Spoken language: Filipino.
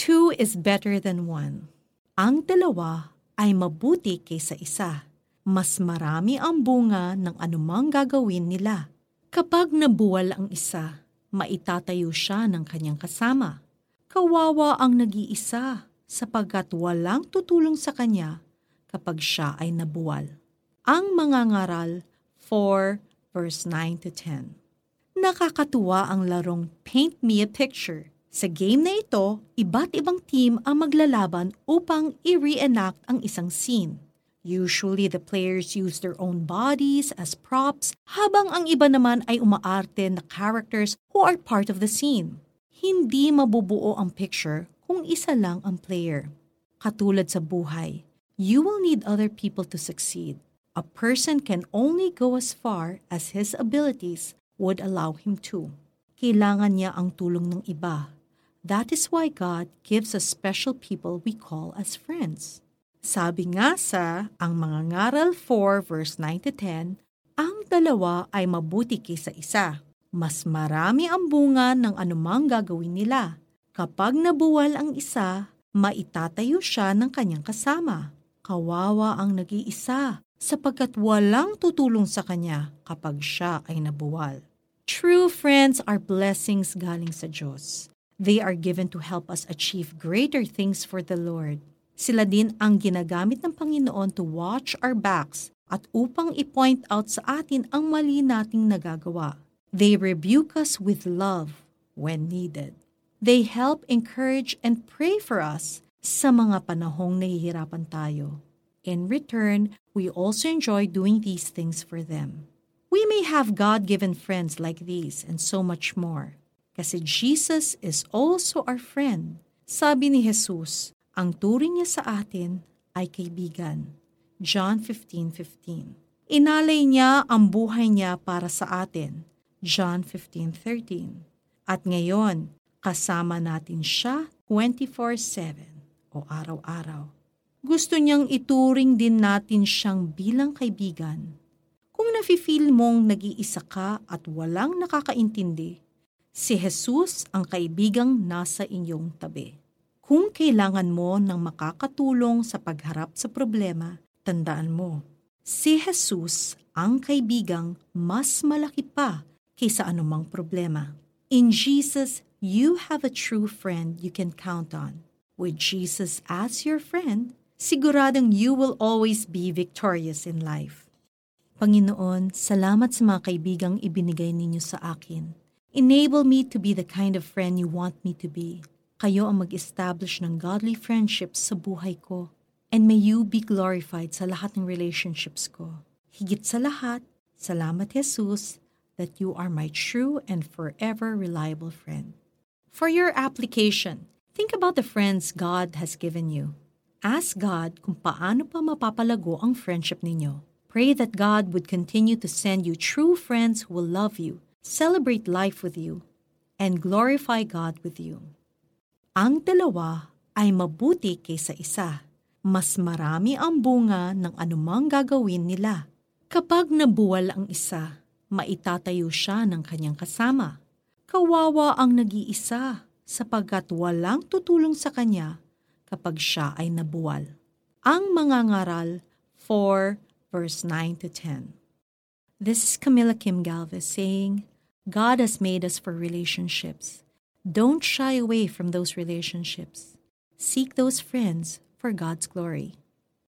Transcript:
Two is better than one. Ang dalawa ay mabuti kaysa isa. Mas marami ang bunga ng anumang gagawin nila. Kapag nabuwal ang isa, maitatayo siya ng kanyang kasama. Kawawa ang nag-iisa sapagkat walang tutulong sa kanya kapag siya ay nabuwal. Ang mga ngaral 4 verse 9 to 10. Nakakatuwa ang larong Paint Me a Picture sa game na ito, iba't ibang team ang maglalaban upang i-reenact ang isang scene. Usually, the players use their own bodies as props, habang ang iba naman ay umaarte na characters who are part of the scene. Hindi mabubuo ang picture kung isa lang ang player. Katulad sa buhay, you will need other people to succeed. A person can only go as far as his abilities would allow him to. Kailangan niya ang tulong ng iba That is why God gives us special people we call as friends. Sabi nga sa ang mga ngaral 4 verse 9 to 10, ang dalawa ay mabuti kaysa isa. Mas marami ang bunga ng anumang gagawin nila. Kapag nabuwal ang isa, maitatayo siya ng kanyang kasama. Kawawa ang nag-iisa sapagkat walang tutulong sa kanya kapag siya ay nabuwal. True friends are blessings galing sa Diyos. They are given to help us achieve greater things for the Lord. Sila din ang ginagamit ng Panginoon to watch our backs at upang i-point out sa atin ang mali nating nagagawa. They rebuke us with love when needed. They help encourage and pray for us sa mga panahong nahihirapan tayo. In return, we also enjoy doing these things for them. We may have God-given friends like these and so much more. Kasi Jesus is also our friend. Sabi ni Jesus, ang turing niya sa atin ay kaibigan. John 15.15 Inalay niya ang buhay niya para sa atin. John 15.13 At ngayon, kasama natin siya 24-7 o araw-araw. Gusto niyang ituring din natin siyang bilang kaibigan. Kung nafe-feel mong nag-iisa ka at walang nakakaintindi, Si Jesus ang kaibigang nasa inyong tabi. Kung kailangan mo ng makakatulong sa pagharap sa problema, tandaan mo, si Jesus ang kaibigang mas malaki pa kaysa anumang problema. In Jesus, you have a true friend you can count on. With Jesus as your friend, siguradong you will always be victorious in life. Panginoon, salamat sa mga kaibigang ibinigay ninyo sa akin. Enable me to be the kind of friend you want me to be. Kayo ang mag-establish ng godly friendships sa buhay ko. And may you be glorified sa lahat ng relationships ko. Higit sa lahat, salamat Jesus that you are my true and forever reliable friend. For your application, think about the friends God has given you. Ask God kung paano pa mapapalago ang friendship ninyo. Pray that God would continue to send you true friends who will love you celebrate life with you, and glorify God with you. Ang dalawa ay mabuti kaysa isa. Mas marami ang bunga ng anumang gagawin nila. Kapag nabuwal ang isa, maitatayo siya ng kanyang kasama. Kawawa ang nag-iisa sapagkat walang tutulong sa kanya kapag siya ay nabuwal. Ang mga ngaral 4 verse 9 to 10. This is Camilla Kim Galvez saying, God has made us for relationships. Don't shy away from those relationships. Seek those friends for God's glory.